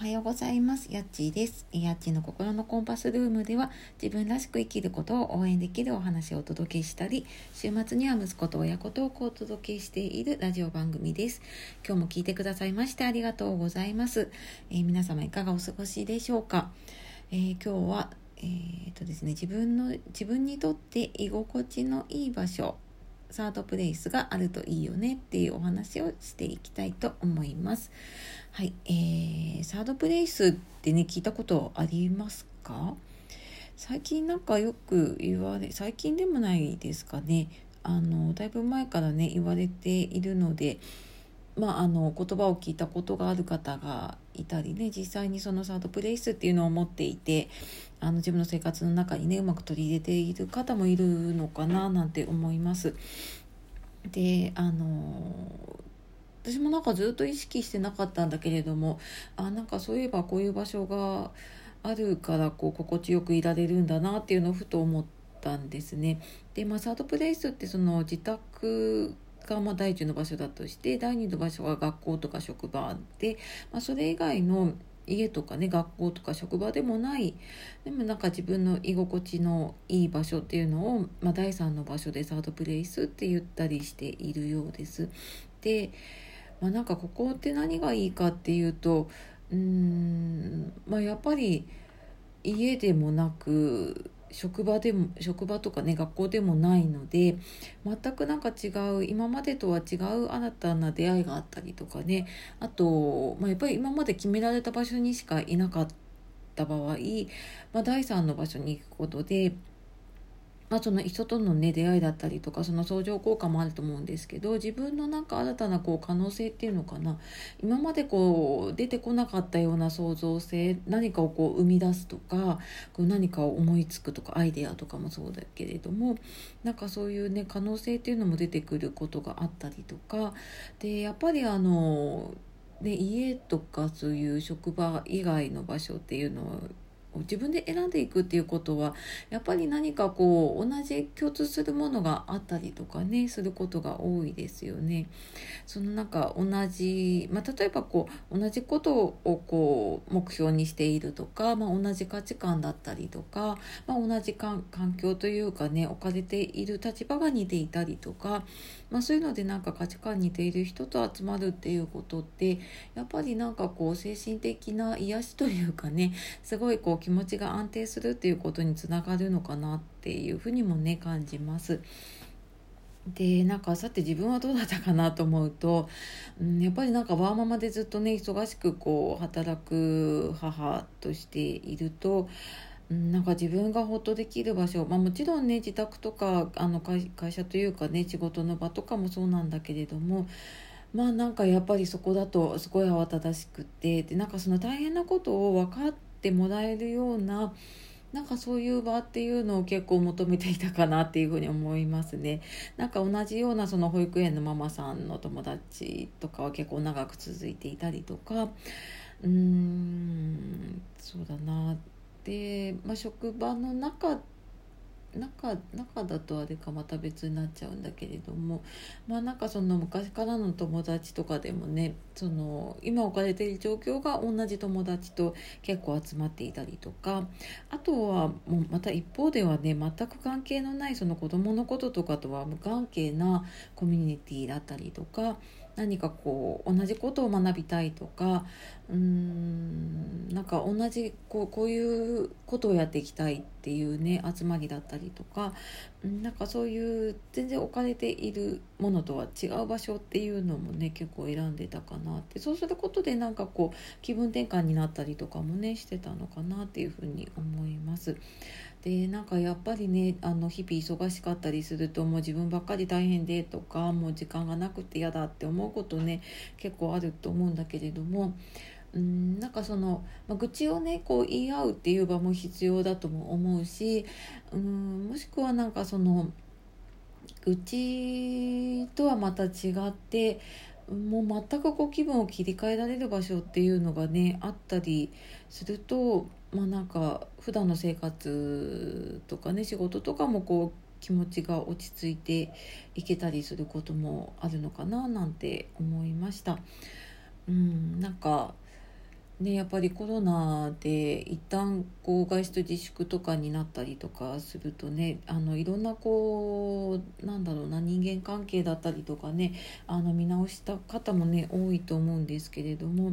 はようございます。やっちーです。やっちーの心のコンパスルームでは自分らしく生きることを応援できるお話をお届けしたり、週末には息子と親子トークをお届けしているラジオ番組です。今日も聞いてくださいましてありがとうございます。えー、皆様いかがお過ごしでしょうか？えー、今日は、えー、とですね、自分の、自分にとって居心地のいい場所、サードプレイスがあるといいよねっていうお話をしていきたいと思います。はい、えー、サードプレイスってね聞いたことありますか？最近なんかよく言われ最近でもないですかねあのだいぶ前からね言われているのでまあ、あの言葉を聞いたことがある方がいたりね実際にそのサードプレイスっていうのを持っていてあの自分の生活の中にねうまく取り入れている方もいるのかななんて思います。であの私もなんかずっと意識してなかったんだけれどもあなんかそういえばこういう場所があるからこう心地よくいられるんだなっていうのをふと思ったんですね。で、まあ、サードプレイスってその自宅がま第一の場所だとして第二の場所が学校とか職場で、まあ、それ以外の家とかね学校とか職場でもないでもなんか自分の居心地のいい場所っていうのを、まあ、第3の場所でサードプレイスって言ったりしているようです。でまあ、なんかここって何がいいかっていうとうん、まあ、やっぱり家でもなく職場でも職場とかね学校でもないので全くなんか違う今までとは違う新たな出会いがあったりとかねあと、まあ、やっぱり今まで決められた場所にしかいなかった場合、まあ、第3の場所に行くことでまあ、その人とのね出会いだったりとかその相乗効果もあると思うんですけど自分のなんか新たなこう可能性っていうのかな。今までこう出てこなかったような創造性何かをこう生み出すとかこう何かを思いつくとかアイデアとかもそうだけれどもなんかそういうね可能性っていうのも出てくることがあったりとか。でやっぱりあので家とかそういう職場以外の場所っていうのを自分で選んでいくっていうことはやっぱり何かこう同じ共通するものがあったりとかねすることが多いですよね。そのなんか同じ、まあ、例えばこう同じことをこう目標にしているとか、まあ、同じ価値観だったりとか、まあ、同じ環境というかね置かれている立場が似ていたりとか、まあ、そういうのでなんか価値観似ている人と集まるっていうことってやっぱりなんかこう精神的な癒しというかねすごいこう気持ちが安定するっていうことにつながるのかなっていうふうにもね感じます。でなんかさて自分はどうだったかなと思うと、うん、やっぱりなんかワーママでずっとね忙しくこう働く母としていると、うん、なんか自分がほっとできる場所、まあ、もちろんね自宅とかあの会社というかね仕事の場とかもそうなんだけれどもまあなんかやっぱりそこだとすごい慌ただしくってでなんかその大変なことを分かってってもらえるようななんかそういう場っていうのを結構求めていたかなっていうふうに思いますね。なんか同じようなその保育園のママさんの友達とかは結構長く続いていたりとかうーんそうだなで、まあ、職場の中中中だとあれかまた別になっちゃうんだけれども。まあなんかその昔からの友達とかでもねその今置かれている状況が同じ友達と結構集まっていたりとか。あとはもうまた一方ではね全く関係のないその子どものこととかとは無関係なコミュニティだったりとか。何かこう同じことを学びたいとかうーんなんか同じこうこういうことをやっていきたいっていうね集まりだったりとかなんかそういう全然置かれているものとは違う場所っていうのもね結構選んでたかなってそうすることでなんかこう気分転換になったりとかもねしてたのかなっていうふうに思います。でなんかやっぱりねあの日々忙しかったりするともう自分ばっかり大変でとかもう時間がなくて嫌だって思うことね結構あると思うんだけれどもうんなんかその、まあ、愚痴をねこう言い合うっていう場も必要だとも思うしうんもしくはなんかその愚痴とはまた違ってもう全くこう気分を切り替えられる場所っていうのがねあったりするとまあなんか普段の生活とかね仕事とかもこう気持ちが落ち着いていけたりすることもあるのかななんて思いました。うんなんかね、やっぱりコロナで一旦こう外出自粛とかになったりとかするとねあのいろんなこうなんだろうな人間関係だったりとかねあの見直した方もね多いと思うんですけれども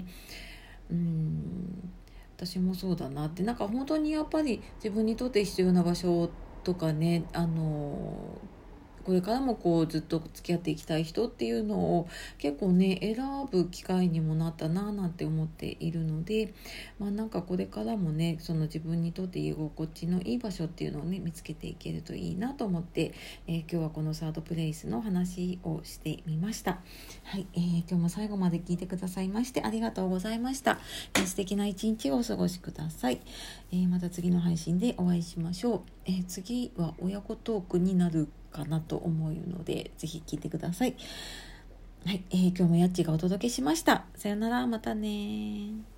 うん私もそうだなってなんか本当にやっぱり自分にとって必要な場所とかねあのこれからもこうずっと付き合っていきたい人っていうのを結構ね選ぶ機会にもなったななんて思っているのでまあなんかこれからもねその自分にとって居心地のいい場所っていうのをね見つけていけるといいなと思って、えー、今日はこのサードプレイスの話をしてみました。はい、えー、今日も最後まで聞いてくださいましてありがとうございました。素敵な一日をお過ごしください。えー、また次の配信でお会いしましょう。え、次は親子トークになるかなと思うので、ぜひ聞いてください。はい、えー、今日もやっちがお届けしました。さよなら、またね